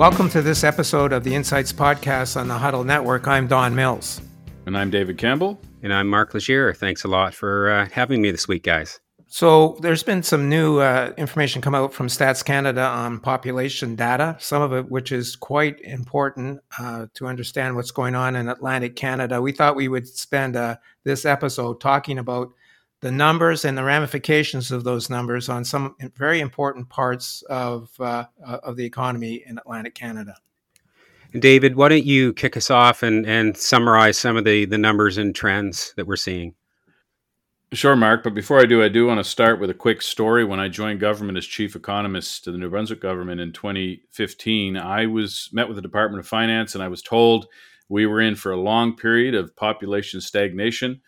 Welcome to this episode of the Insights Podcast on the Huddle Network. I'm Don Mills. And I'm David Campbell. And I'm Mark Legier. Thanks a lot for uh, having me this week, guys. So, there's been some new uh, information come out from Stats Canada on population data, some of it which is quite important uh, to understand what's going on in Atlantic Canada. We thought we would spend uh, this episode talking about the numbers and the ramifications of those numbers on some very important parts of uh, uh, of the economy in Atlantic Canada. David, why don't you kick us off and, and summarize some of the, the numbers and trends that we're seeing? Sure, Mark. But before I do, I do want to start with a quick story. When I joined government as chief economist to the New Brunswick government in 2015, I was met with the Department of Finance, and I was told we were in for a long period of population stagnation.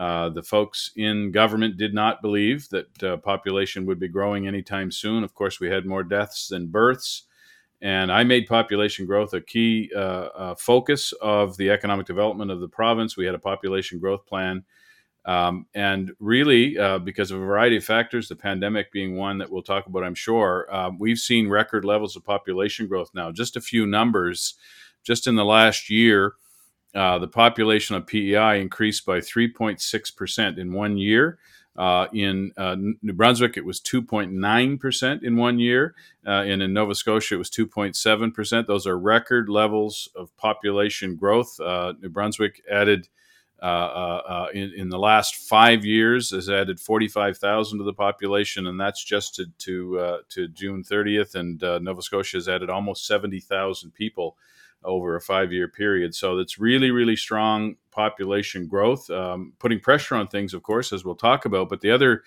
Uh, the folks in government did not believe that uh, population would be growing anytime soon. Of course, we had more deaths than births. And I made population growth a key uh, uh focus of the economic development of the province. We had a population growth plan. Um, and really, uh, because of a variety of factors, the pandemic being one that we'll talk about, I'm sure, um, we've seen record levels of population growth now. Just a few numbers. Just in the last year, uh, the population of PEI increased by 3.6% in one year. Uh, in uh, New Brunswick, it was 2.9% in one year. Uh, and in Nova Scotia, it was 2.7%. Those are record levels of population growth. Uh, New Brunswick added, uh, in, in, the last five years, has added 45,000 to the population, and that's just to, to, to June 30th. And Nova Scotia has added almost 70,000 people over a five year period. So it's really, really strong population growth, um, putting pressure on things, of course, as we'll talk about. But the other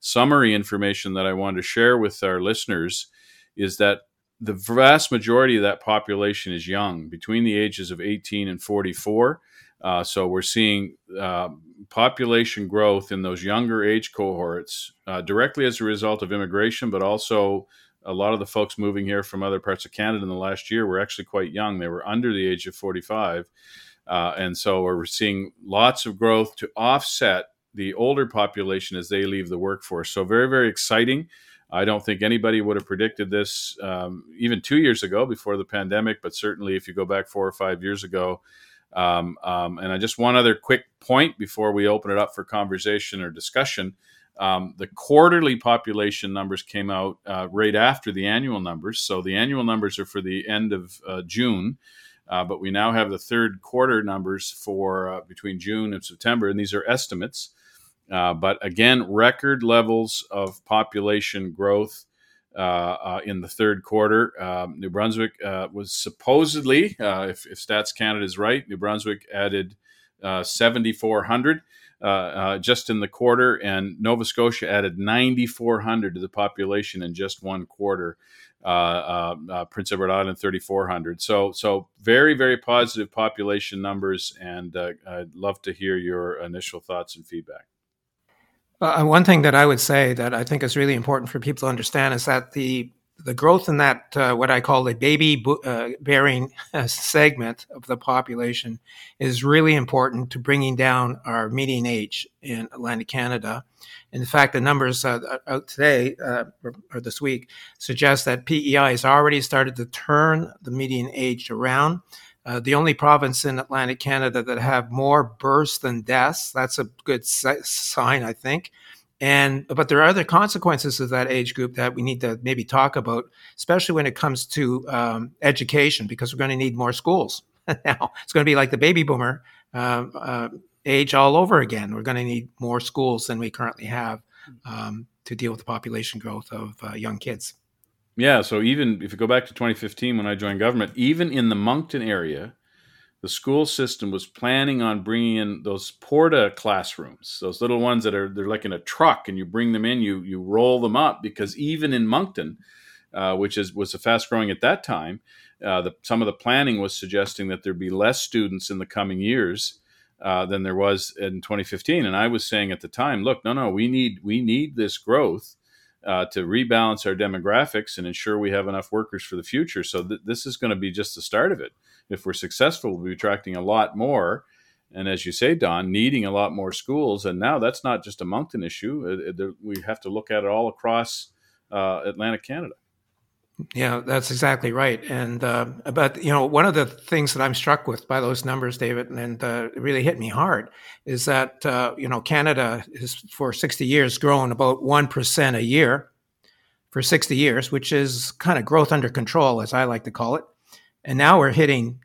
summary information that I want to share with our listeners is that the vast majority of that population is young, between the ages of 18 and 44. Uh, so we're seeing uh, population growth in those younger age cohorts uh, directly as a result of immigration, but also a lot of the folks moving here from other parts of Canada in the last year were actually quite young. They were under the age of 45. Uh, and so we're seeing lots of growth to offset the older population as they leave the workforce. So, very, very exciting. I don't think anybody would have predicted this um, even two years ago before the pandemic, but certainly if you go back four or five years ago. Um, um, and I just one other quick point before we open it up for conversation or discussion. Um, the quarterly population numbers came out uh, right after the annual numbers. So the annual numbers are for the end of uh, June, uh, but we now have the third quarter numbers for uh, between June and September, and these are estimates. Uh, but again, record levels of population growth uh, in the third quarter. Um, New Brunswick was supposedly, if, if, Stats Canada is right, New Brunswick added 7,400 uh, uh, just in the quarter, and Nova Scotia added 9,400 to the population in just one quarter. Uh, uh, uh Prince Edward Island 3,400. So, so very, very positive population numbers, and uh, I'd love to hear your initial thoughts and feedback. one thing that I would say that I think is really important for people to understand is that the the growth in that uh, what I call the baby uh, bearing segment of the population is really important to bringing down our median age in Atlantic Canada. In fact, the numbers uh, out today uh, or this week suggest that PEI has already started to turn the median age around. Uh, the only province in Atlantic Canada that have more births than deaths. That's a good sign, I think. And but there are other consequences of that age group that we need to maybe talk about, especially when it comes to um, education, because we're going to need more schools. now it's going to be like the baby boomer uh, uh, age all over again. We're going to need more schools than we currently have um, to deal with the population growth of uh, young kids. Yeah. So even if you go back to 2015 when I joined government, even in the Moncton area, the school system was planning on bringing in those porta classrooms, those little ones that are they're like in a truck, and you bring them in, you you roll them up because even in Moncton, uh, which is was fast growing at that time, uh, the, some of the planning was suggesting that there'd be less students in the coming years. Uh, than there was in 2015, and I was saying at the time, look, no, no, we need we need this growth uh, to rebalance our demographics and ensure we have enough workers for the future. So th- this is going to be just the start of it. If we're successful, we'll be attracting a lot more. And as you say, Don, needing a lot more schools. And now that's not just a Moncton issue. It, it, we have to look at it all across uh, Atlantic Canada. Yeah, that's exactly right. And uh, but you know, one of the things that I'm struck with by those numbers, David, and uh, it really hit me hard, is that uh, you know Canada has for 60 years grown about one percent a year for 60 years, which is kind of growth under control, as I like to call it. And now we're hitting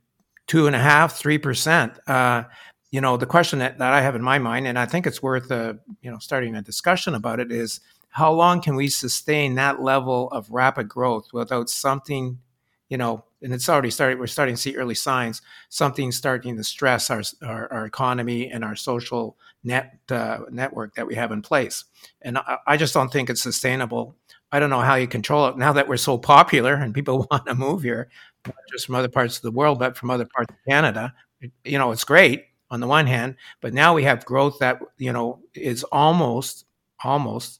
two and a half, three percent. Uh, you know, the question that, that I have in my mind, and I think it's worth uh, you know starting a discussion about it, is how long can we sustain that level of rapid growth without something, you know, and it's already started, we're starting to see early signs, something starting to stress our, our, our economy and our social net uh, network that we have in place. And I, I just don't think it's sustainable. I don't know how you control it now that we're so popular and people want to move here, not just from other parts of the world, but from other parts of Canada. You know, it's great on the one hand, but now we have growth that, you know, is almost, almost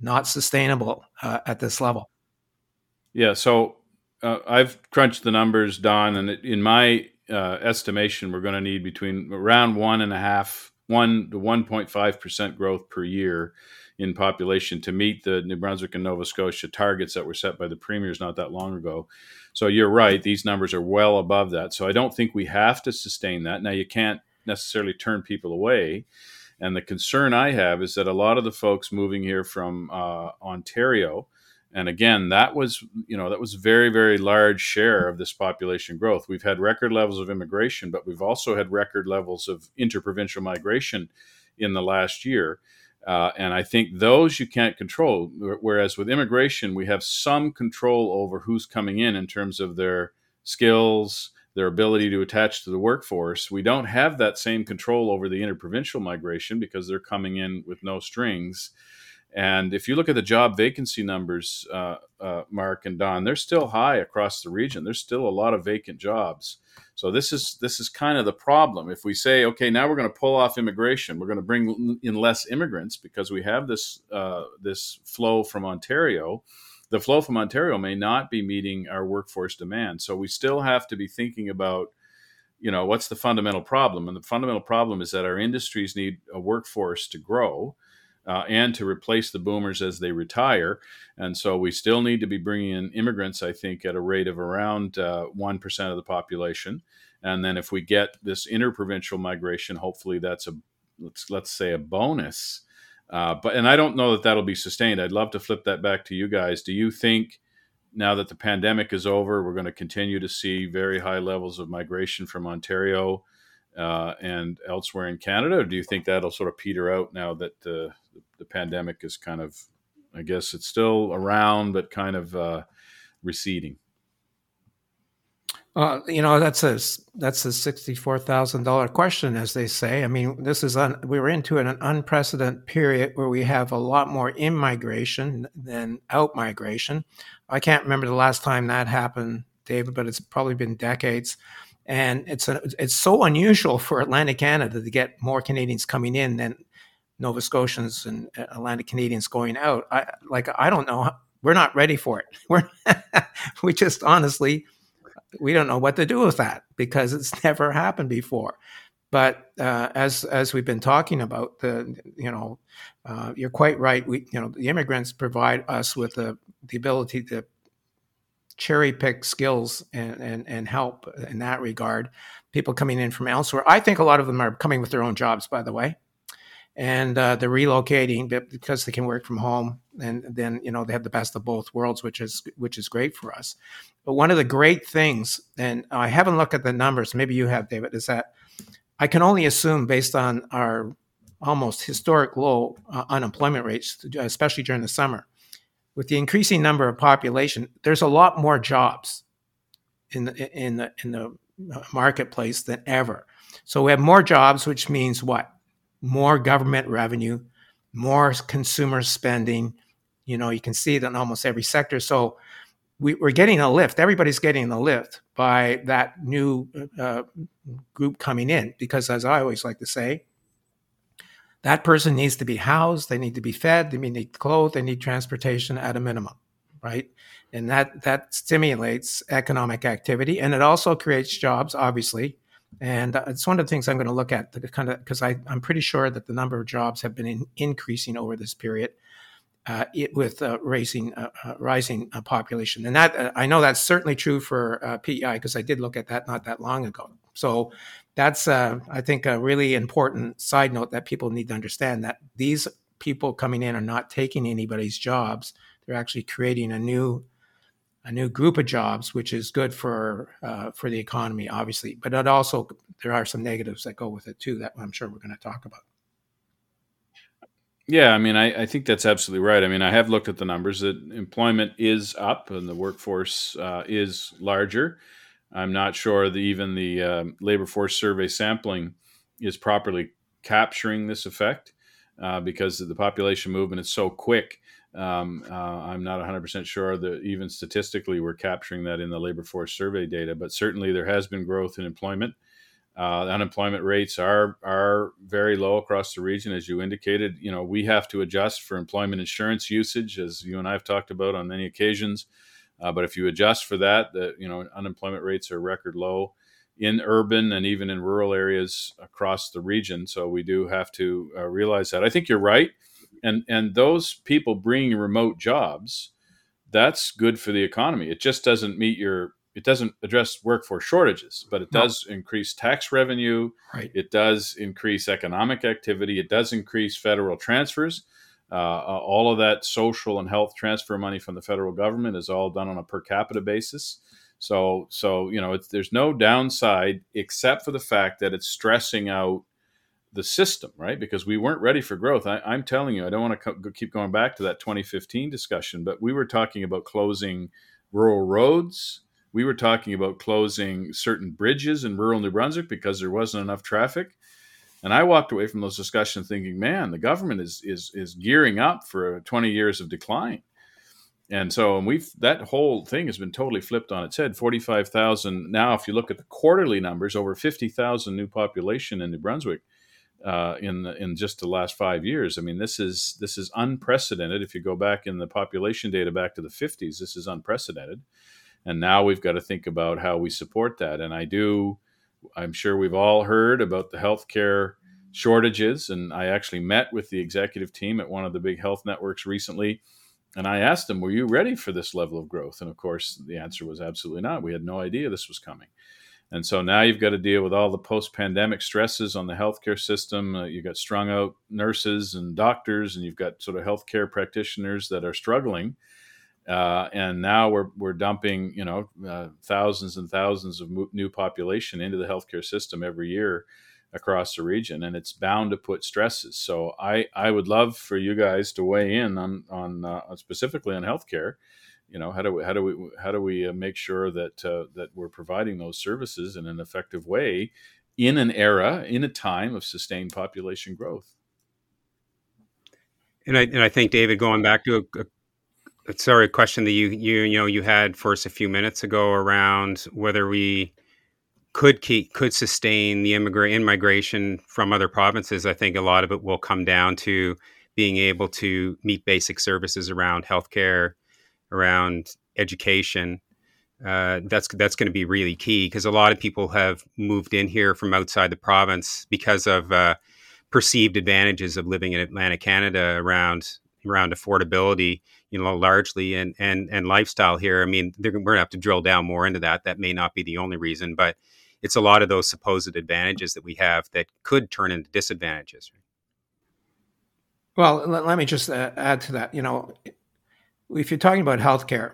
not sustainable uh, at this level. Yeah. So uh, I've crunched the numbers, Don, and in my uh, estimation, we're going to need between around one and a half, one to one point five percent growth per year in population to meet the New Brunswick and Nova Scotia targets that were set by the premiers not that long ago. So you're right; these numbers are well above that. So I don't think we have to sustain that. Now you can't necessarily turn people away. And the concern I have is that a lot of the folks moving here from uh, Ontario, and again, that was you know that was very very large share of this population growth. We've had record levels of immigration, but we've also had record levels of interprovincial migration in the last year. Uh, and I think those you can't control. Whereas with immigration, we have some control over who's coming in in terms of their skills, their ability to attach to the workforce. We don't have that same control over the interprovincial migration because they're coming in with no strings. And if you look at the job vacancy numbers, uh, uh, Mark and Don, they're still high across the region. There's still a lot of vacant jobs. So this is this is kind of the problem. If we say, okay, now we're going to pull off immigration, we're going to bring in less immigrants because we have this uh, this flow from Ontario the flow from Ontario may not be meeting our workforce demand. So we still have to be thinking about, you know, what's the fundamental problem? And the fundamental problem is that our industries need a workforce to grow. Uh, and to replace the boomers as they retire. And so we still need to be bringing in immigrants, I think, at a rate of around uh, 1% of the population. And then if we get this interprovincial migration, hopefully that's a, let's, let's say, a bonus uh, but and I don't know that that'll be sustained. I'd love to flip that back to you guys. Do you think now that the pandemic is over, we're going to continue to see very high levels of migration from Ontario uh, and elsewhere in Canada, or do you think that'll sort of peter out now that uh, the pandemic is kind of, I guess it's still around, but kind of uh, receding? Uh, you know, that's a that's a sixty-four thousand dollar question, as they say. I mean, this is un, we're into an unprecedented period where we have a lot more in migration than out migration. I can't remember the last time that happened, David, but it's probably been decades. And it's a, it's so unusual for Atlantic Canada to get more Canadians coming in than Nova Scotians and Atlantic Canadians going out. I like I don't know. We're not ready for it. We're we just honestly we don't know what to do with that because it's never happened before. But uh, as as we've been talking about, the you know, uh, you're quite right. We you know the immigrants provide us with the the ability to cherry pick skills and, and and help in that regard. People coming in from elsewhere. I think a lot of them are coming with their own jobs, by the way and uh, they're relocating because they can work from home and then you know they have the best of both worlds which is which is great for us but one of the great things and i haven't looked at the numbers maybe you have david is that i can only assume based on our almost historic low uh, unemployment rates especially during the summer with the increasing number of population there's a lot more jobs in the in the in the marketplace than ever so we have more jobs which means what more government revenue, more consumer spending. You know, you can see it in almost every sector. So we, are getting a lift. Everybody's getting a lift by that new uh, group coming in because, as I always like to say, that person needs to be housed, they need to be fed, they need clothes, they need transportation at a minimum, right? And that that stimulates economic activity, and it also creates jobs, obviously, and uh, it's one of the things I'm going to look at, the kind of because I'm pretty sure that the number of jobs have been in, increasing over this period. uh, it, with uh, rising uh, uh, rising uh, population, and that I know that's certainly true for PEI because I did look at that not that long ago. So that's I think a really important side note that people need to understand that these people coming in are not taking anybody's jobs; they're actually creating a new a new group of jobs, which is good for uh, for the economy, obviously. But it also there are some negatives that go with it too that I'm sure we're going to talk about. Yeah, I mean, I, I, think that's absolutely right. I mean, I have looked at the numbers that employment is up and the workforce uh, is larger. I'm not sure that even the uh, labor force survey sampling is properly capturing this effect uh, because the population movement is so quick um, uh, I'm not 100% sure that even statistically we're capturing that in the labor force survey data, but certainly there has been growth in employment. Uh, unemployment rates are are very low across the region, as you indicated. You know, we have to adjust for employment insurance usage, as you and I have talked about on many occasions. Uh, but if you adjust for that, the you know unemployment rates are record low in urban and even in rural areas across the region. So we do have to uh, realize that. I think you're right and and those people bringing remote jobs that's good for the economy it just doesn't meet your it doesn't address workforce shortages but it does no. increase tax revenue right. it does increase economic activity it does increase federal transfers Uh, uh, all of that social and health transfer money from the federal government is all done on a per capita basis so so you know there's no downside except for the fact that it's stressing out the system, right? Because we weren't ready for growth. I, am telling you, I don't want to co- keep going back to that 2015 discussion, but we were talking about closing rural roads. We were talking about closing certain bridges in rural New Brunswick because there wasn't enough traffic. And I walked away from those discussions thinking, man, the government is is is gearing up for 20 years of decline. And so and we've that whole thing has been totally flipped on its head. 45,000 now if you look at the quarterly numbers, over 50,000 new population in New Brunswick uh, in the, in just the last five years. I mean, this is this is unprecedented. If you go back in the population data back to the 50s, this is unprecedented. And now we've got to think about how we support that. And I do, I'm sure we've all heard about the healthcare shortages. And I actually met with the executive team at one of the big health networks recently. And I asked them, Were you ready for this level of growth? And of course, the answer was absolutely not. We had no idea this was coming. And so now you've got to deal with all the post pandemic stresses on the healthcare system. Uh, you've got strung out nurses and doctors, and you've got sort of healthcare practitioners that are struggling. Uh, and now we're, we're dumping, you know, uh, thousands and thousands of mo- new population into the healthcare system every year across the region, and it's bound to put stresses. So I, I would love for you guys to weigh in on, on uh, specifically on healthcare you know how do we how do we how do we uh, make sure that uh, that we're providing those services in an effective way in an era in a time of sustained population growth and I, and I think David going back to a, a sorry a question that you you you know you had for us a few minutes ago around whether we could keep could sustain the immigrant immigration from other provinces I think a lot of it will come down to being able to meet basic services around healthcare around education. Uh, that's that's going to be really key because a lot of people have moved in here from outside the province because of uh, perceived advantages of living in Atlantic Canada around around affordability, you know, largely and and and lifestyle here. I mean, we're going to have to drill down more into that. That may not be the only reason, but it's a lot of those supposed advantages that we have that could turn into disadvantages. Well, let, let me just uh, add to that. You know, if you're talking about healthcare,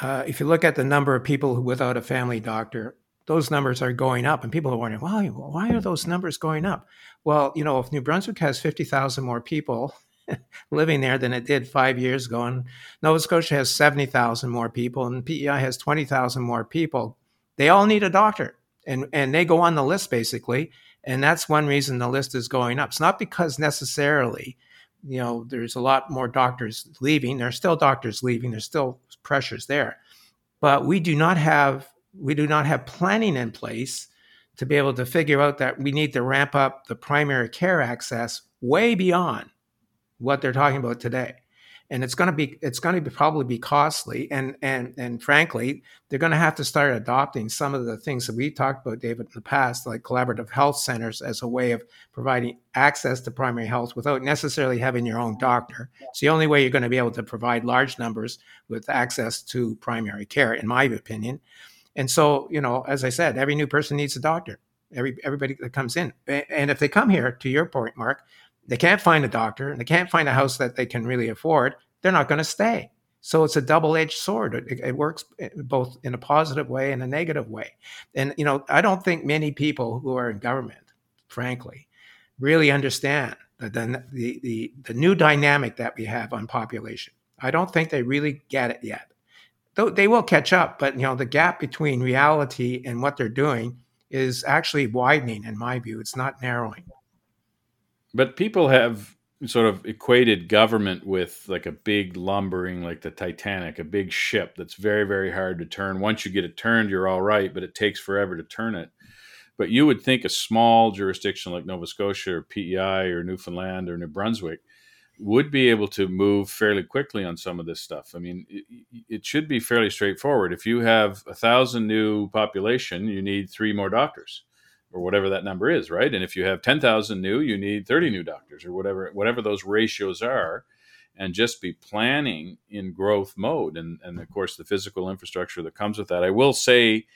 uh, if you look at the number of people without a family doctor, those numbers are going up, and people are wondering, why? Why are those numbers going up? Well, you know, if New Brunswick has fifty thousand more people living there than it did five years ago, and Nova Scotia has seventy thousand more people, and PEI has twenty thousand more people, they all need a doctor, and and they go on the list basically, and that's one reason the list is going up. It's not because necessarily you know, there's a lot more doctors leaving. There's still doctors leaving. There's still pressures there, but we do not have we do not have planning in place to be able to figure out that we need to ramp up the primary care access way beyond what they're talking about today. and it's going to be it's going to be probably be costly. And and and frankly they're going to have to start adopting some of the things that we talked about david in the past like collaborative health centers as a way of providing access to primary health without necessarily having your own doctor. It's the only way you're going to be able to provide large numbers with access to primary care in my opinion. And so you know as i said every new person needs a doctor. Every everybody that comes in. And if they come here to your point mark they can't find a doctor and they can't find a house that they can really afford, they're not going to stay. So it's a double-edged sword. It, it, works eh, both in a positive way and a negative way. And you know, I don't think many people who are in government, frankly, really understand the the the, the new dynamic that we have on population. I don't think they really get it yet. Though they will catch up, but you know, the gap between reality and what they're doing is actually widening in my view. It's not narrowing. But people have sort of equated government with like a big lumbering, like the Titanic, a big ship that's very, very hard to turn. Once you get it turned, you're all right, but it takes forever to turn it. But you would think a small jurisdiction like Nova Scotia or PEI or Newfoundland or New Brunswick would be able to move fairly quickly on some of this stuff. I mean, it, it should be fairly straightforward. If you have a thousand new population, you need three more doctors or whatever that number is, right? And if you have 10,000 new, you need 30 new doctors or whatever whatever those ratios are and just be planning in growth mode and and of course the physical infrastructure that comes with that. I will say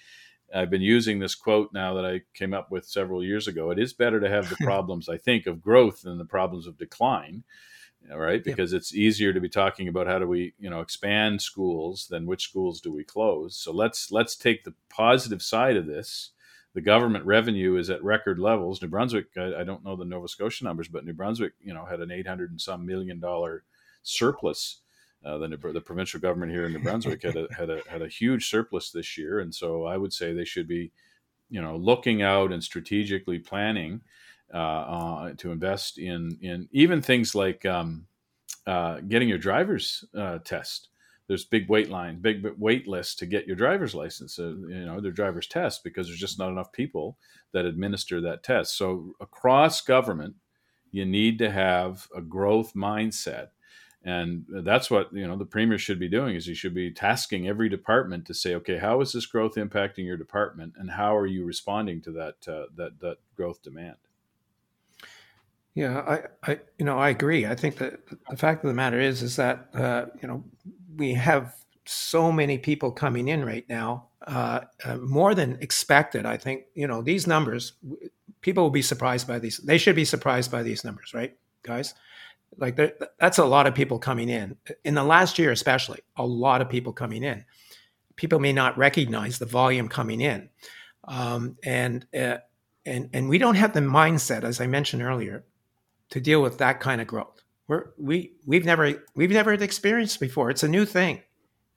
I've been using this quote now that I came up with several years ago. It is better to have the problems I think of growth than the problems of decline. right? Because it's easier to be talking about how do we, you know, expand schools than which schools do we close. So let's let's take the positive side of this the government revenue is at record levels. New Brunswick, I, I, don't know the Nova Scotia numbers, but New Brunswick, you know, had an 800 and some million dollar surplus. Uh, the, the provincial government here in New Brunswick had a, had a had a huge surplus this year, and so I would say they should be, you know, looking out and strategically planning uh, uh, to invest in in even things like um, uh, getting your driver's uh, test there's big wait line, big wait list to get your driver's license, uh, you know, their driver's test because there's just not enough people that administer that test. So across government, you need to have a growth mindset. And that's what you know the premier should be doing is he should be tasking every department to say, okay, how is this growth impacting your department, and how are you responding to that uh, that that growth demand? Yeah, I, I, you know, I agree. I think that the fact of the matter is, is that uh, you know we have so many people coming in right now, uh, uh, more than expected. I think you know these numbers. People will be surprised by these. They should be surprised by these numbers, right, guys? Like that's a lot of people coming in in the last year, especially a lot of people coming in. People may not recognize the volume coming in, um, and uh, and and we don't have the mindset, as I mentioned earlier, to deal with that kind of growth we're, we we've never we've never experienced before. It's a new thing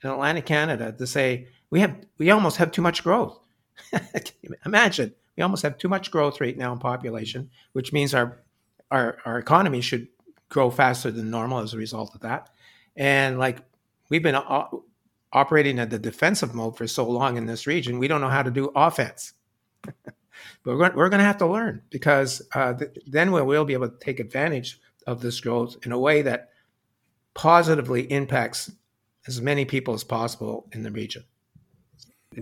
in Atlantic Canada to say we have we almost have too much growth. Imagine we almost have too much growth right now in population, which means our our our economy should grow faster than normal as a result of that. And like we've been o- operating at the defensive mode for so long in this region, we don't know how to do offense. but we're going, we're going to have to learn because uh, th- then we'll, we'll be able to take advantage of this growth in a way that positively impacts as many people as possible in the region.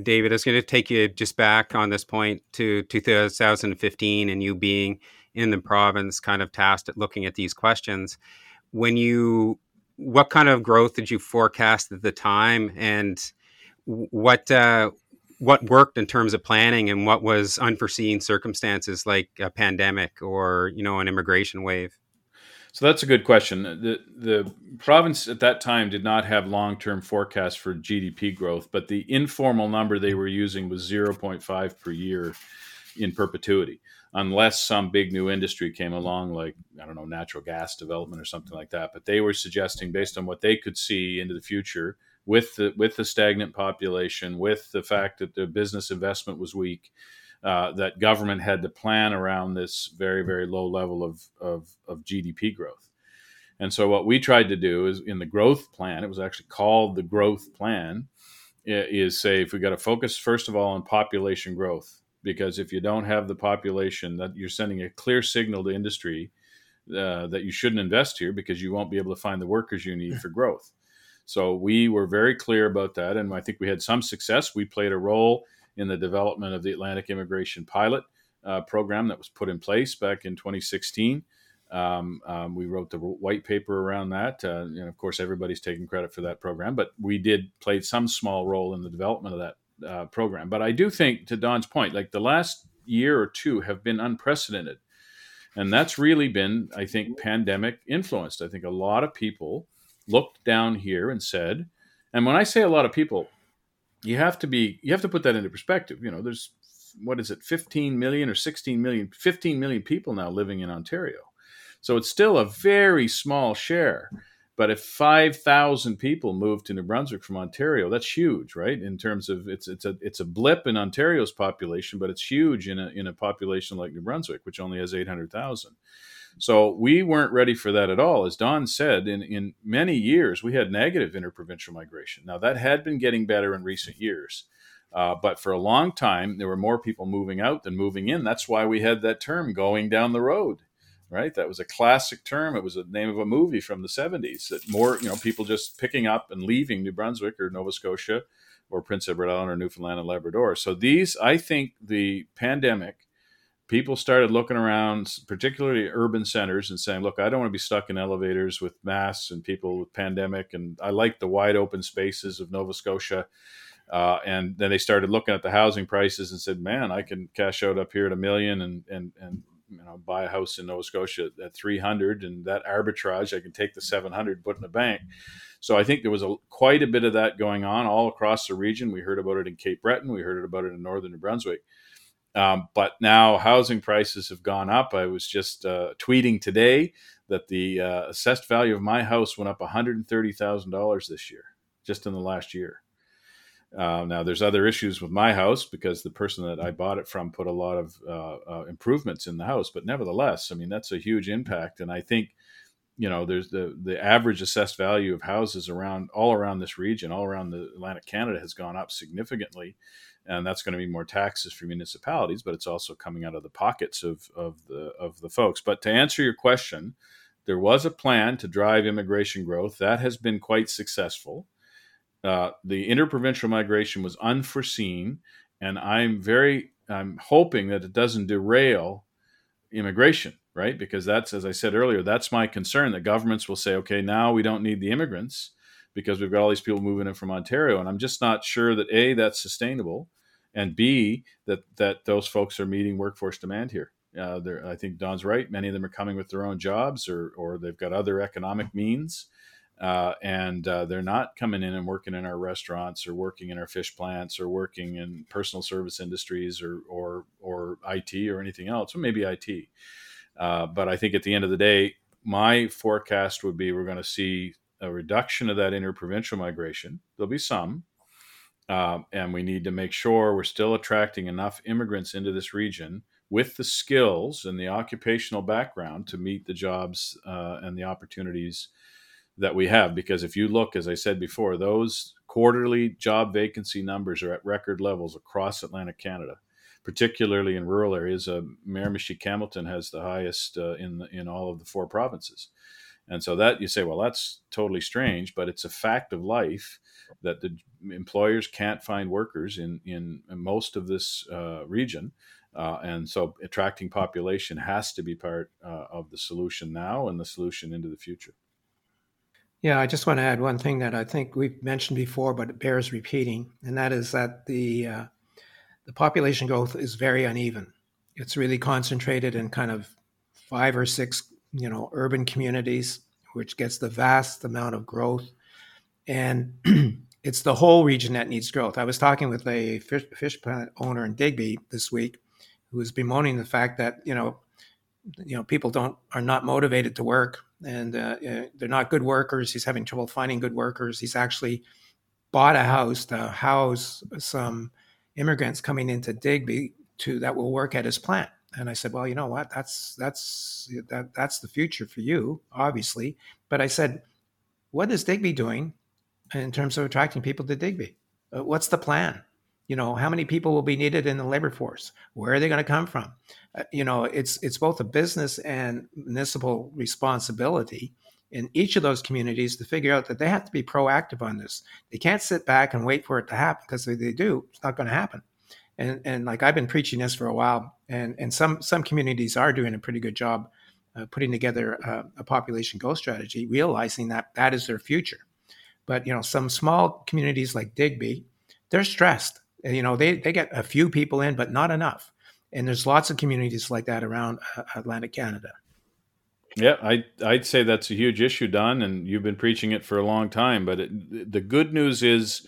David, I was going to take you just back on this point to 2015 and you being in the province, kind of tasked at looking at these questions. When you, what kind of growth did you forecast at the time, and what uh, what worked in terms of planning, and what was unforeseen circumstances like a pandemic or you know an immigration wave? So that's a good question. The the province at that time did not have long term forecasts for GDP growth, but the informal number they were using was 0.5 per year in perpetuity, unless some big new industry came along, like I don't know, natural gas development or something like that. But they were suggesting, based on what they could see into the future, with the with the stagnant population, with the fact that the business investment was weak, uh, that government had to plan around this very, very low level of, of, of GDP growth. And so, what we tried to do is in the growth plan, it was actually called the growth plan, is say if we got to focus first of all on population growth, because if you don't have the population, that you're sending a clear signal to industry uh, that you shouldn't invest here because you won't be able to find the workers you need for growth. So we were very clear about that, and I think we had some success. We played a role in the development of the Atlantic Immigration Pilot uh, program that was put in place back in 2016. Um, um, we wrote the white paper around that, uh, and of course, everybody's taking credit for that program. But we did play some small role in the development of that uh, program. But I do think, to Don's point, like the last year or two have been unprecedented, and that's really been, I think, pandemic influenced. I think a lot of people looked down here and said, and when I say a lot of people, you have to be you have to put that into perspective. You know, there's what is it, 15 million or 16 million, 15 million people now living in Ontario so it's still a very small share. But if 5,000 people move to New Brunswick from Ontario, that's huge, right? In terms of it's it's a it's a blip in Ontario's population, but it's huge in a in a population like New Brunswick, which only has 800,000. So we weren't ready for that at all. As Don said, in, in many years, we had negative interprovincial migration. Now, that had been getting better in recent years. Uh, but for a long time, there were more people moving out than moving in. That's why we had that term going down the road right? That was a classic term. It was the name of a movie from the 70s. That more, you know, people just picking up and leaving New Brunswick or Nova Scotia or Prince Edward Island or Newfoundland and Labrador. So these, I think, the pandemic, people started looking around, particularly urban centers, and saying, "Look, I don't want to be stuck in elevators with masks and people with pandemic, and I like the wide open spaces of Nova Scotia." Uh, and then they started looking at the housing prices and said, "Man, I can cash out up here at a million and and and you know buy a house in Nova Scotia at 300 and that arbitrage I can take the 700 put in the bank. So I think there was a quite a bit of that going on all across the region. We heard about it in Cape Breton. We heard about it in northern New Brunswick um, but now housing prices have gone up I was just uh, tweeting today that the uh, assessed value of my house went up $130,000 this year just in the last year uh, now, there's other issues with my house because the person that I bought it from put a lot of uh, uh, improvements in the house. But nevertheless, I mean that's a huge impact, and I think you know there's the the average assessed value of houses around all around this region, all around the Atlantic Canada, has gone up significantly, and that's going to be more taxes for municipalities, but it's also coming out of the pockets of of the of the folks. But to answer your question, there was a plan to drive immigration growth that has been quite successful uh, the interprovincial migration was unforeseen, and I'm very I'm hoping that it doesn't derail immigration, right? Because that's as I said earlier, that's my concern that governments will say, okay, now we don't need the immigrants because we've got all these people moving in from Ontario, and I'm just not sure that a that's sustainable, and b that that those folks are meeting workforce demand here. Uh, I think Don's right. Many of them are coming with their own jobs, or or they've got other economic means uh, and uh, they're not coming in and working in our restaurants or working in our fish plants or working in personal service industries or or or IT or anything else, or maybe IT. Uh, but I think at the end of the day, my forecast would be we're going to see a reduction of that interprovincial migration. There'll be some, um, and we need to make sure we're still attracting enough immigrants into this region with the skills and the occupational background to meet the jobs uh, and the opportunities that we have because if you look as i said before those quarterly job vacancy numbers are at record levels across atlantic canada particularly in rural areas uh, miramichi campbellton has the highest uh, in in all of the four provinces. And so that you say well that's totally strange but it's a fact of life that the employers can't find workers in in, in most of this uh, region. Uh, and so attracting population has to be part uh, of the solution now and the solution into the future. Yeah, I just want to add one thing that I think we've mentioned before, but it bears repeating, and that is that the uh, the population growth is very uneven. It's really concentrated in kind of five or six, you know, urban communities, which gets the vast amount of growth, and it's the whole region that needs growth. I was talking with a fish, fish plant owner in Digby this week, who was bemoaning the fact that you know, you know, people don't are not motivated to work and uh, they're not good workers. He's having trouble finding good workers. He's actually bought a house to house some immigrants coming into Digby to that will work at his plant. And I said, well, you know what? That's that's that that's the future for you, obviously. But I said, what is Digby doing in terms of attracting people to Digby? Uh, what's the plan? You know, how many people will be needed in the labor force? Where are they going to come from? uh, you know, it's it's both a business and municipal responsibility in each of those communities to figure out that they have to be proactive on this. They can't sit back and wait for it to happen because if they do, it's not going to happen. And and like I've been preaching this for a while, and and some some communities are doing a pretty good job uh, putting together a, a population goal strategy, realizing that that is their future. But you know, some small communities like Digby, they're stressed. You know, they they get a few people in, but not enough. And there's lots of communities like that around uh, Atlantic Canada. Yeah, I I'd say that's a huge issue, Don, and you've been preaching it for a long time. But it, the good news is,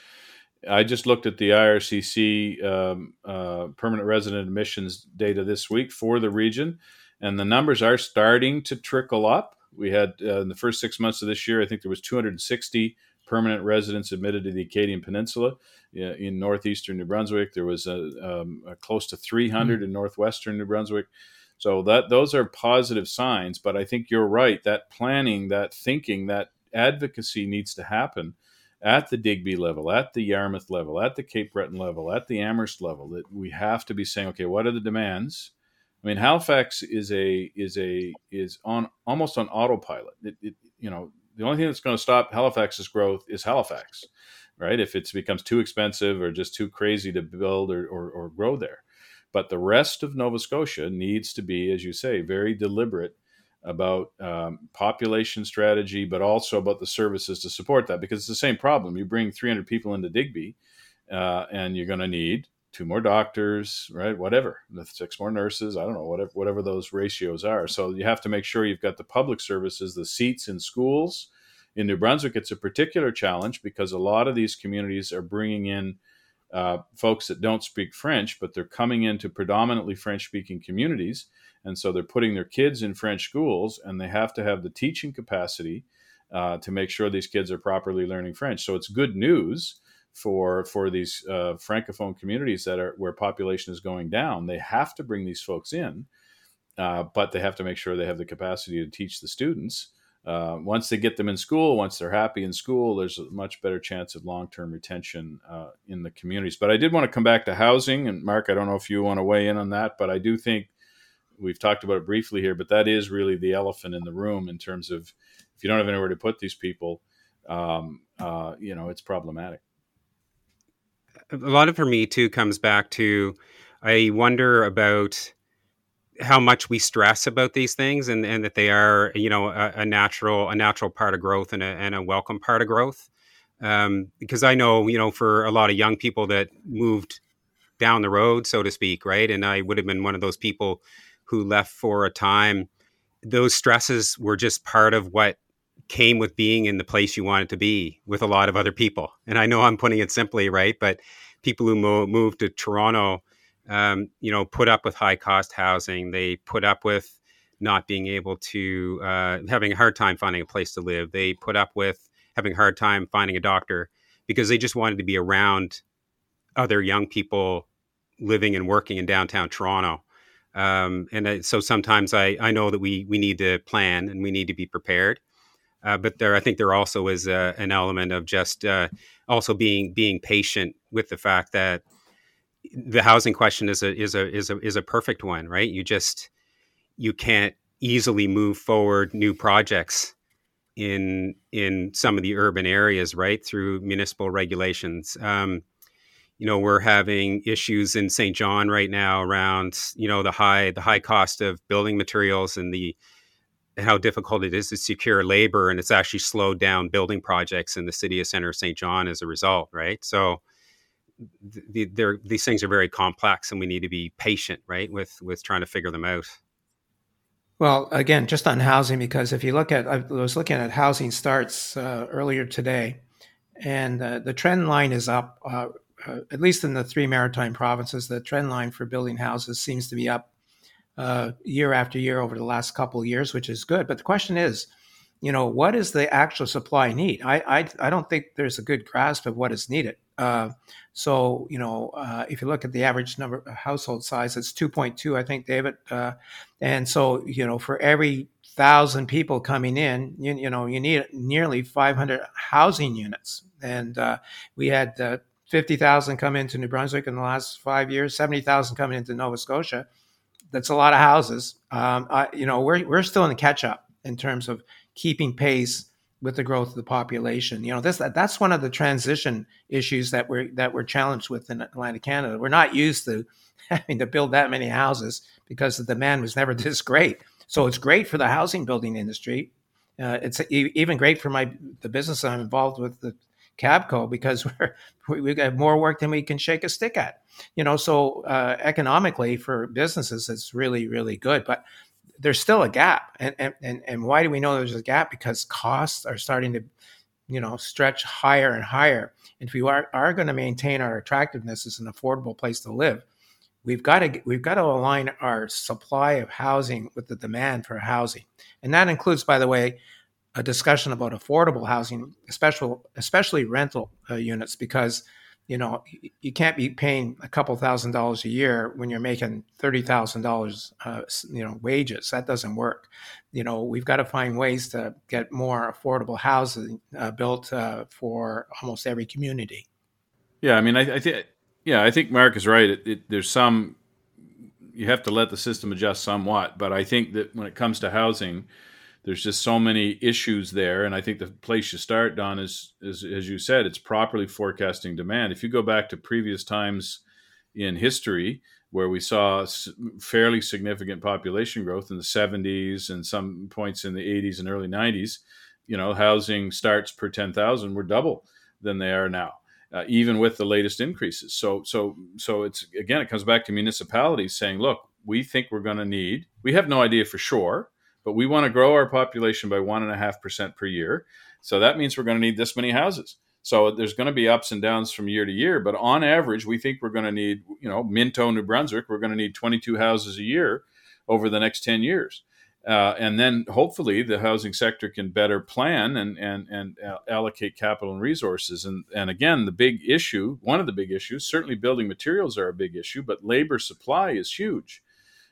I just looked at the IRCC um, uh, permanent resident admissions data this week for the region, and the numbers are starting to trickle up. We had uh, in the first six months of this year, I think there was 260 permanent residents admitted to the Acadian Peninsula in northeastern New Brunswick. There was a, um, a close to 300 mm-hmm. in northwestern New Brunswick. So that those are positive signs. But I think you're right. That planning, that thinking, that advocacy needs to happen at the Digby level, at the Yarmouth level, at the Cape Breton level, at the Amherst level. That we have to be saying, okay, what are the demands? I mean, Halifax is a is a is on almost on autopilot. It, it, you know, the only thing that's going to stop Halifax's growth is Halifax, right? If it becomes too expensive or just too crazy to build or, or, or grow there. But the rest of Nova Scotia needs to be, as you say, very deliberate about um, population strategy, but also about the services to support that because it's the same problem. You bring 300 people into Digby, uh, and you're going to need two more doctors, right? Whatever, six more nurses. I don't know, whatever, whatever those ratios are. So you have to make sure you've got the public services, the seats in schools. In New Brunswick, it's a particular challenge because a lot of these communities are bringing in uh, folks that don't speak French, but they're coming into predominantly French speaking communities. And so they're putting their kids in French schools and they have to have the teaching capacity uh, to make sure these kids are properly learning French. So it's good news for for these uh, francophone communities that are where population is going down. They have to bring these folks in, uh, but they have to make sure they have the capacity to teach the students. Uh, once they get them in school, once they're happy in school, there's a much better chance of long-term retention uh, in the communities. But I did want to come back to housing, and Mark, I don't know if you want to weigh in on that, but I do think we've talked about it briefly here, but that is really the elephant in the room in terms of if you don't have anywhere to put these people, um, uh, you know, it's problematic a lot of for me too comes back to I wonder about how much we stress about these things and, and that they are you know a, a natural a natural part of growth and a, and a welcome part of growth um, because I know you know for a lot of young people that moved down the road so to speak right and I would have been one of those people who left for a time those stresses were just part of what came with being in the place you wanted to be with a lot of other people. And I know I'm putting it simply, right? But people who mo- moved to Toronto, um, you know, put up with high cost housing. They put up with not being able to, uh, having a hard time finding a place to live. They put up with having a hard time finding a doctor because they just wanted to be around other young people living and working in downtown Toronto. Um, and so sometimes I, I know that we we need to plan and we need to be prepared. Uh, but there, I think there also is a, an element of just uh, also being being patient with the fact that the housing question is a is a is a is a perfect one, right? You just you can't easily move forward new projects in in some of the urban areas, right, through municipal regulations. Um, you know, we're having issues in Saint John right now around you know the high the high cost of building materials and the how difficult it is to secure labor, and it's actually slowed down building projects in the city of Center of Saint John as a result, right? So the, these things are very complex, and we need to be patient, right, with with trying to figure them out. Well, again, just on housing, because if you look at, I was looking at housing starts uh, earlier today, and uh, the trend line is up. Uh, uh at least in the three maritime provinces, the trend line for building houses seems to be up uh, year after year over the last couple of years, which is good. But the question is, you know, what is the actual supply need? I I, I don't think there's a good grasp of what is needed. Uh, so you know, uh, if you look at the average number of household size, it's 2.2, I think, David. Uh, and so you know, for every thousand people coming in, you, you, know, you need nearly 500 housing units. And uh, we had uh, 50,000 come into New Brunswick in the last five years, 70,000 coming into Nova Scotia that's a lot of houses. Um, I, you know, we're we're still in the catch up in terms of keeping pace with the growth of the population. You know, this that's one of the transition issues that we're that we're challenged with in Atlantic Canada. We're not used to having to build that many houses because the demand was never this great. So it's great for the housing building industry. Uh, it's even great for my the business I'm involved with, the Cabco, because we're we have more work than we can shake a stick at. You know, so uh, economically for businesses, it's really really good. But there's still a gap, and and and why do we know there's a gap? Because costs are starting to, you know, stretch higher and higher. And if we are are going to maintain our attractiveness as an affordable place to live, we've got to we've got to align our supply of housing with the demand for housing, and that includes, by the way, a discussion about affordable housing, especially especially rental uh, units, because you know you can't be paying a couple thousand dollars a year when you're making thirty thousand uh, dollars, you know, wages. That doesn't work. You know, we've got to find ways to get more affordable housing uh, built uh, for almost every community. Yeah, I mean, I, I think yeah, I think Mark is right. It, it, there's some you have to let the system adjust somewhat, but I think that when it comes to housing, there's just so many issues there, and I think the place you start, Don, is, is as you said, it's properly forecasting demand. If you go back to previous times in history where we saw fairly significant population growth in the 70s and some points in the 80s and early 90s, you know, housing starts per 10,000 were double than they are now uh, even with the latest increases. So, so, so it's again, it comes back to municipalities saying, look, we think we're going to need. We have no idea for sure, but we want to grow our population by one and a half percent per year. So that means we're going to need this many houses. So there's going to be ups and downs from year to year, but on average, we think we're going to need, you know, Minto, New Brunswick, we're going to need 22 houses a year over the next 10 years. Uh, and then hopefully the housing sector can better plan and and and uh, allocate capital and resources. And and again, the big issue, one of the big issues, certainly building materials are a big issue, but labor supply is huge.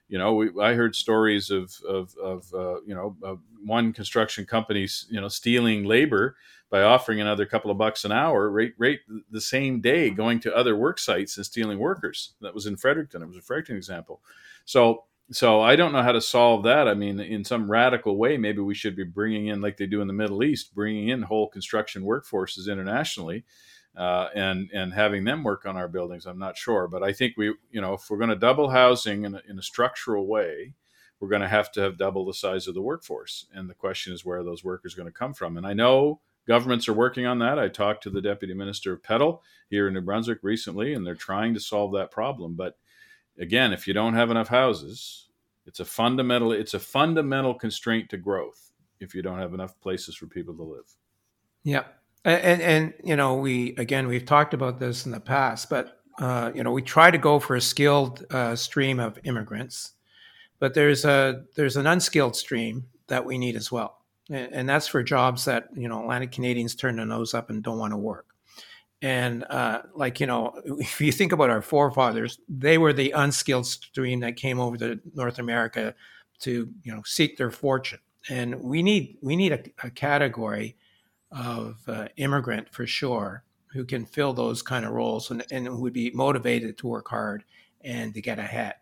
You know, we, I heard stories of of, of uh, you know one construction company you know stealing labor by offering another couple of bucks an hour, rate rate the same day, going to other work sites and stealing workers. That was in Fredericton. It was a Fredericton example. So so I don't know how to solve that. I mean, in some radical way, maybe we should be bringing in, like they do in the Middle East, bringing in whole construction workforces internationally, uh, and and having them work on our buildings. I'm not sure, but I think we, you know, if we're going to double housing in a, in a structural way, we're going to have to have double the size of the workforce. And the question is where are those workers going to come from. And I know governments are working on that. I talked to the deputy minister of PETL here in New Brunswick recently, and they're trying to solve that problem, but again, if you don't have enough houses, it's a fundamental it's a fundamental constraint to growth if you don't have enough places for people to live. Yeah. And, and, you know, we again we've talked about this in the past, but uh, you know, we try to go for a skilled uh, stream of immigrants, but there's a there's an unskilled stream that we need as well, and, and that's for jobs that you know Atlantic Canadians turn their nose up and don't want to work. And uh, like you know, if you think about our forefathers, they were the unskilled stream that came over to North America to you know seek their fortune. And we need we need a, a category of uh, immigrant for sure who can fill those kind of roles and, and would be motivated to work hard and to get ahead.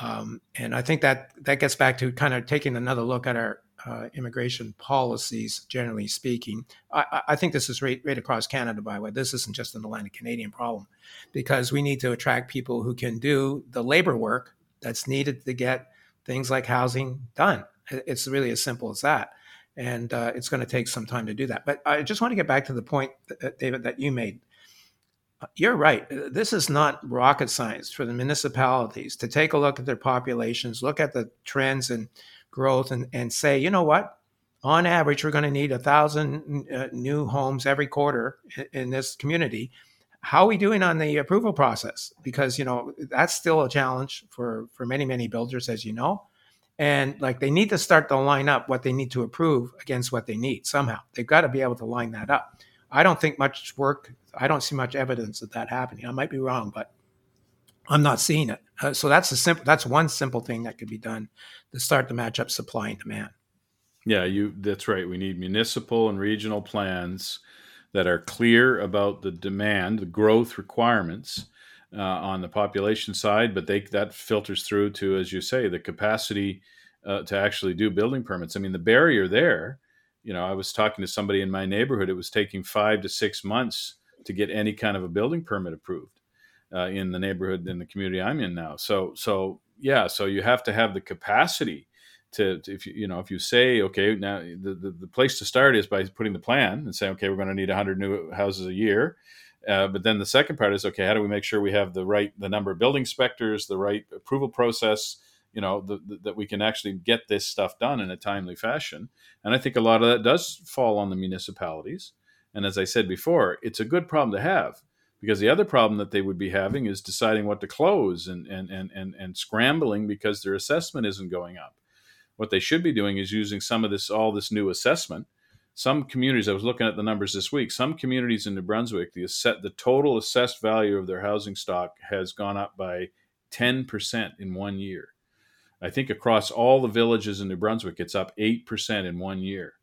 Um, and I think that that gets back to kind of taking another look at our uh, immigration policies, generally speaking. I, I, think this is right, right across Canada, by the way. This isn't just an Atlantic Canadian problem because we need to attract people who can do the labor work that's needed to get things like housing done. It's really as simple as that. And uh, it's going to take some time to do that. But I just want to get back to the point, that, David, that you made. You're right. This is not rocket science for the municipalities to take a look at their populations, look at the trends and growth and, and say, you know what? On average, we're going to need a thousand uh, new homes every quarter in, in this community. How are we doing on the approval process? Because you know that's still a challenge for for many many builders, as you know. And like they need to start to line up what they need to approve against what they need somehow. They've got to be able to line that up. I don't think much work. I don't see much evidence of that happening. I might be wrong, but I'm not seeing it. Uh, so that's a simple. That's one simple thing that could be done to start to match up supply and demand. Yeah, you. That's right. We need municipal and regional plans that are clear about the demand, the growth requirements, uh, on the population side, but they that filters through to, as you say, the capacity uh, to actually do building permits. I mean, the barrier there. You know, I was talking to somebody in my neighborhood. It was taking five to six months to get any kind of a building permit approved uh, in the neighborhood in the community I'm in now. So, so yeah, so you have to have the capacity to, to, if you you know if you say okay now the, the, the place to start is by putting the plan and saying okay we're going to need 100 new houses a year uh, but then the second part is okay how do we make sure we have the right the number of building inspectors the right approval process you know the, the, that we can actually get this stuff done in a timely fashion and i think a lot of that does fall on the municipalities and as i said before it's a good problem to have because the other problem that they would be having is deciding what to close and and and and, and scrambling because their assessment isn't going up what they should be doing is using some of this, all this new assessment. Some communities, I was looking at the numbers this week. Some communities in New Brunswick, the set, the total assessed value of their housing stock has gone up by ten percent in one year. I think across all the villages in New Brunswick, it's up eight percent in one year.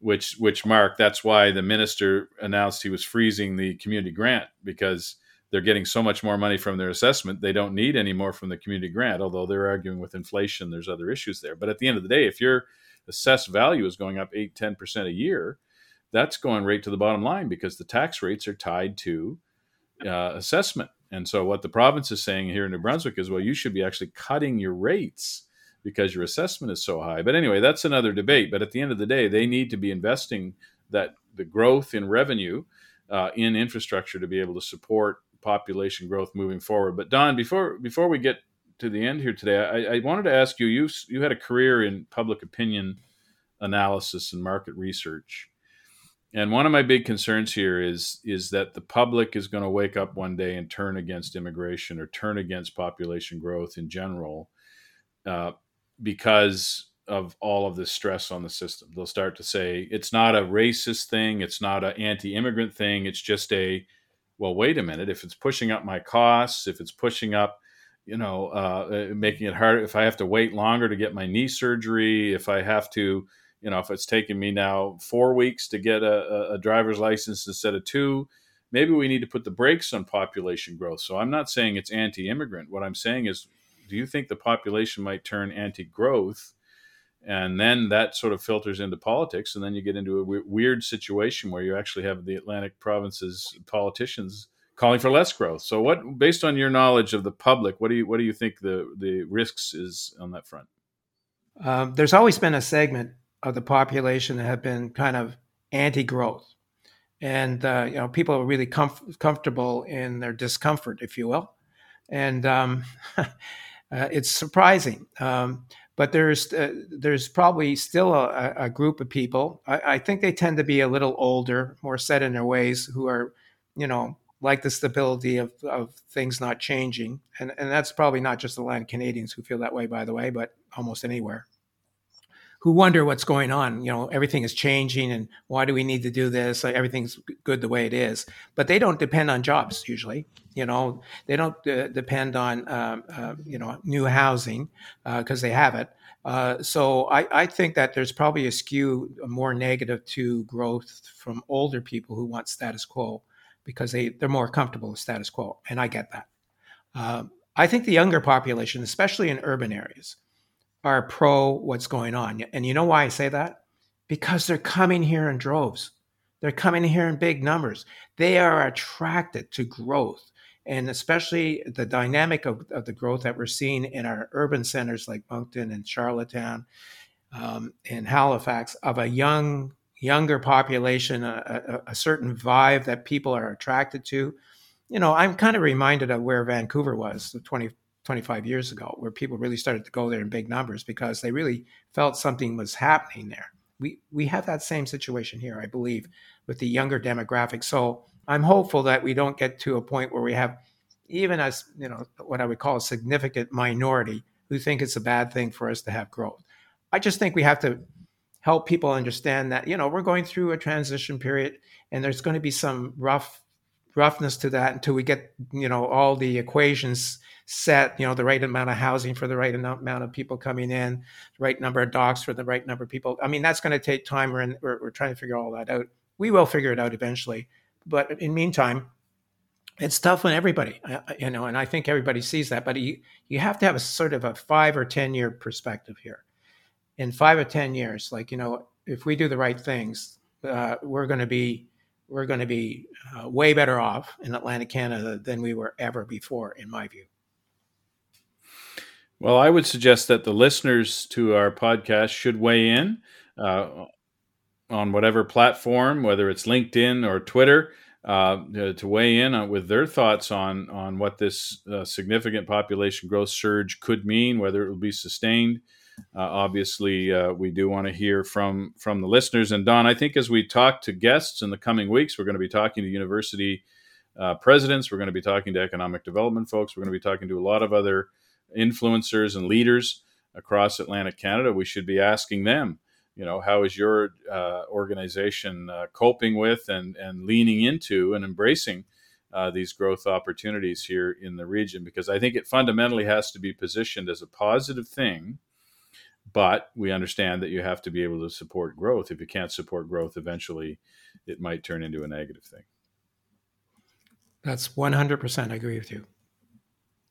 Which, which Mark, that's why the minister announced he was freezing the community grant because they're getting so much more money from their assessment they don't need any more from the community grant although they're arguing with inflation there's other issues there but at the end of the day if assessed value is going up 8 10% a year that's going right to the bottom line because the tax rates are tied to uh, assessment. And so what the province is saying here in new brunswick is well you should be actually cutting your rates because your assessment is so high. But anyway that's another debate. But at the end of the day they need to be investing that the growth in revenue uh, in infrastructure to be able to support population growth moving forward. But Don, before before we get to the end here today, I, I wanted to ask you. You you had a career in public opinion analysis and market research. And one of my big concerns here is is that the public is going to wake up one day and turn against immigration or turn against population growth in general, uh, because of all of this stress on the system. They'll start to say it's not a racist thing, it's not an anti-immigrant thing, it's just a well, wait a minute, if it's pushing up my costs, if it's pushing up, you know, uh, uh making it harder, if I have to wait longer to get my knee surgery, if I have to, you know, if it's taking me now four weeks to get a, a driver's license instead of two, maybe we need to put the brakes on population growth. So I'm not saying it's anti immigrant. What I'm saying is, do you think the population might turn anti growth? and then that sort of filters into politics and then you get into a w- weird situation where you actually have the atlantic provinces politicians calling for less growth. So what based on your knowledge of the public what do you what do you think the the risks is on that front? Um, there's always been a segment of the population that have been kind of anti-growth. And uh, you know people are really comf- comfortable in their discomfort if you will. And um, uh, it's surprising. Um, but there's uh, there's probably still a, a group of people. I, I, think they tend to be a little older, more set in their ways, who are, you know, like the stability of, of things not changing, and and that's probably not just the land Canadians who feel that way, by the way, but almost anywhere who wonder what's going on. You know, everything is changing, and why do we need to do this? Everything's good the way it is. But they don't depend on jobs usually. You know, they don't uh, depend on um, uh, you know new housing because uh, they have it. Uh, so I, I, think that there's probably a skew more negative to growth from older people who want status quo because they they're more comfortable with status quo, and I get that. Um, I think the younger population, especially in urban areas, are pro what's going on. And you know why I say that? Because they're coming here in droves. They're coming here in big numbers. They are attracted to growth and especially the dynamic of, of the growth that we're seeing in our urban centers like Moncton and Charlottetown um, and Halifax of a young, younger population, a, a, a certain vibe that people are attracted to. You know, I'm kind of reminded of where Vancouver was 20, 25 years ago, where people really started to go there in big numbers because they really felt something was happening there. We we have that same situation here, I believe, with the younger demographic. So I'm hopeful that we don't get to a point where we have even as you know what I would call a significant minority who think it's a bad thing for us to have growth. I just think we have to help people understand that you know we're going through a transition period and there's going to be some rough roughness to that until we get you know all the equations set you know the right amount of housing for the right amount of people coming in the right number of docs for the right number of people i mean that's going to take time we're, in, we're, we're trying to figure all that out we will figure it out eventually but in meantime it's tough on everybody, you know, and I think everybody sees that. But you you have to have a sort of a five or ten year perspective here. In five or ten years, like you know, if we do the right things, uh, we're going to be we're going to be uh, way better off in Atlantic Canada than we were ever before, in my view. Well, I would suggest that the listeners to our podcast should weigh in uh, on whatever platform, whether it's LinkedIn or Twitter uh, to weigh in on, with their thoughts on on what this uh, significant population growth surge could mean, whether it will be sustained. Uh, obviously, uh, we do want to hear from from the listeners. And Don, I think as we talk to guests in the coming weeks, we're going to be talking to university uh, presidents. We're going to be talking to economic development folks. We're going to be talking to a lot of other influencers and leaders across Atlantic Canada. We should be asking them you know how is your uh, organization uh, coping with and and leaning into and embracing uh, these growth opportunities here in the region because I think it fundamentally has to be positioned as a positive thing but we understand that you have to be able to support growth. If you can't support growth eventually it might turn into a negative thing. That's 100% I agree with you.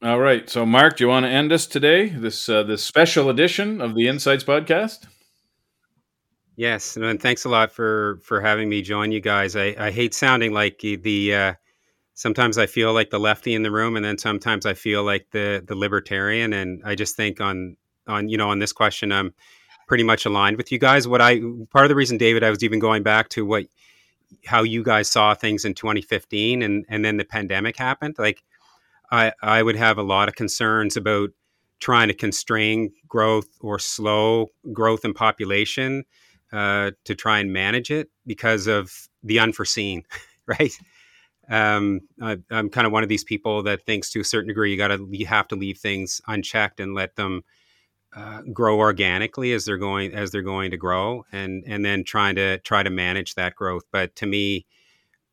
All right. So Mark do you want to end us today? This uh, this special edition of the Insights podcast? Yes, and thanks a lot for for having me join you guys. I, I hate sounding like the uh, sometimes I feel like the lefty in the room, and then sometimes I feel like the the libertarian. And I just think on on you know on this question, I'm pretty much aligned with you guys. What I part of the reason, David, I was even going back to what how you guys saw things in 2015, and and then the pandemic happened. Like I I would have a lot of concerns about trying to constrain growth or slow growth in population uh, to try and manage it because of the unforeseen, right? Um, I, am kind of one of these people that thinks to a certain degree you got to you have to leave things unchecked and let them uh, grow organically as they're going as they're going to grow, and and then trying to try to manage that growth. But to me,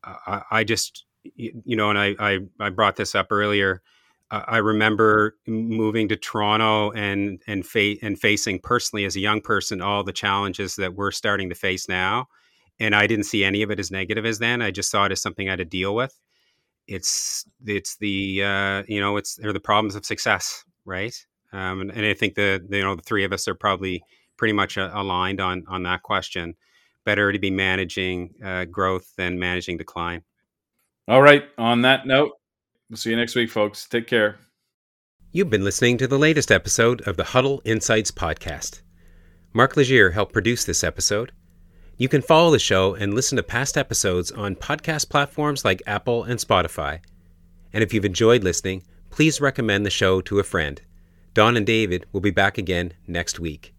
I, I just you know, and I, I I brought this up earlier. I remember moving to Toronto and and fa- and facing personally as a young person all the challenges that we're starting to face now, and I didn't see any of it as negative as then. I just saw it as something I had to deal with. It's it's the uh, you know it's they're the problems of success, right? Um, and, and, I think the, the, you know the three of us are probably pretty much uh, aligned on on that question. Better to be managing uh, growth than managing decline. All right. On that note, We'll see you next week, folks. Take care. You've been listening to the latest episode of the Huddle Insights Podcast. Mark Leger helped produce this episode. You can follow the show and listen to past episodes on podcast platforms like Apple and Spotify. And if you've enjoyed listening, please recommend the show to a friend. Don and David will be back again next week.